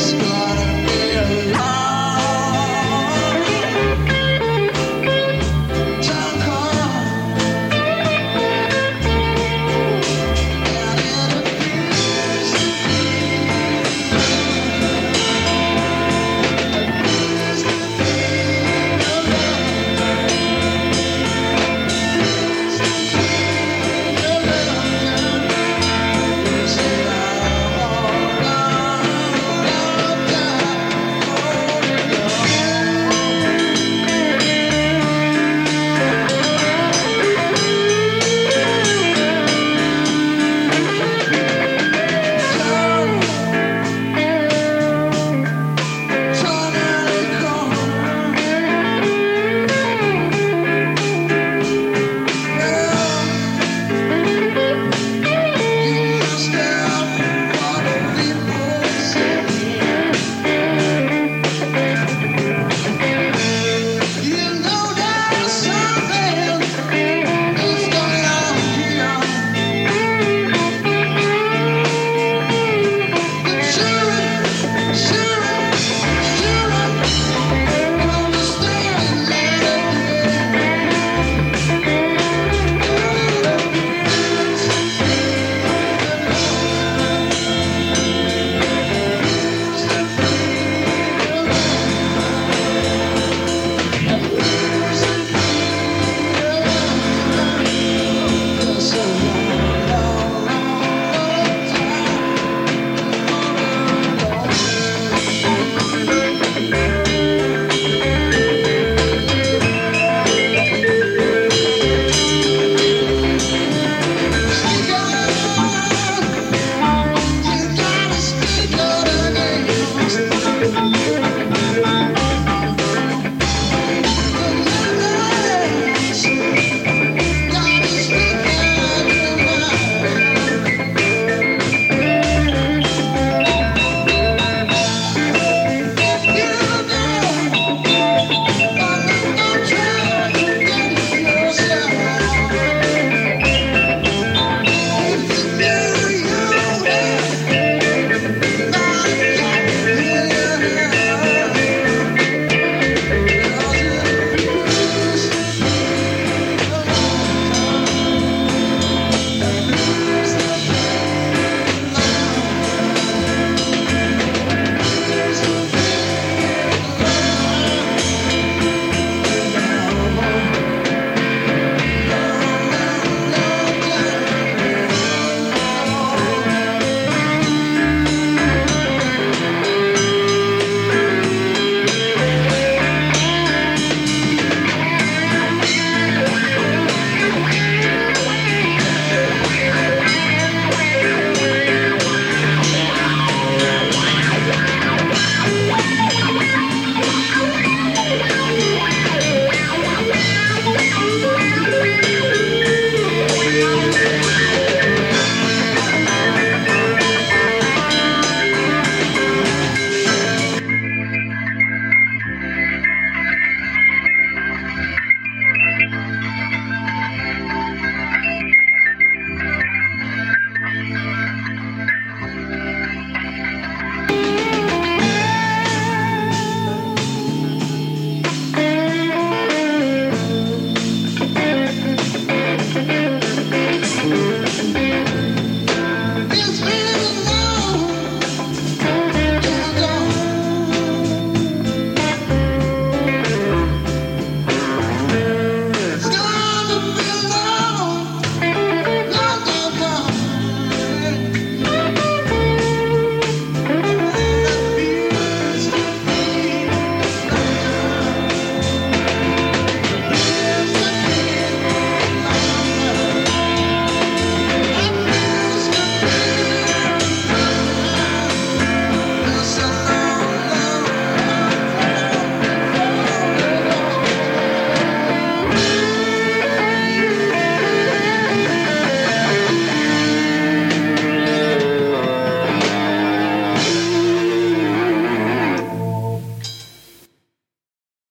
sky.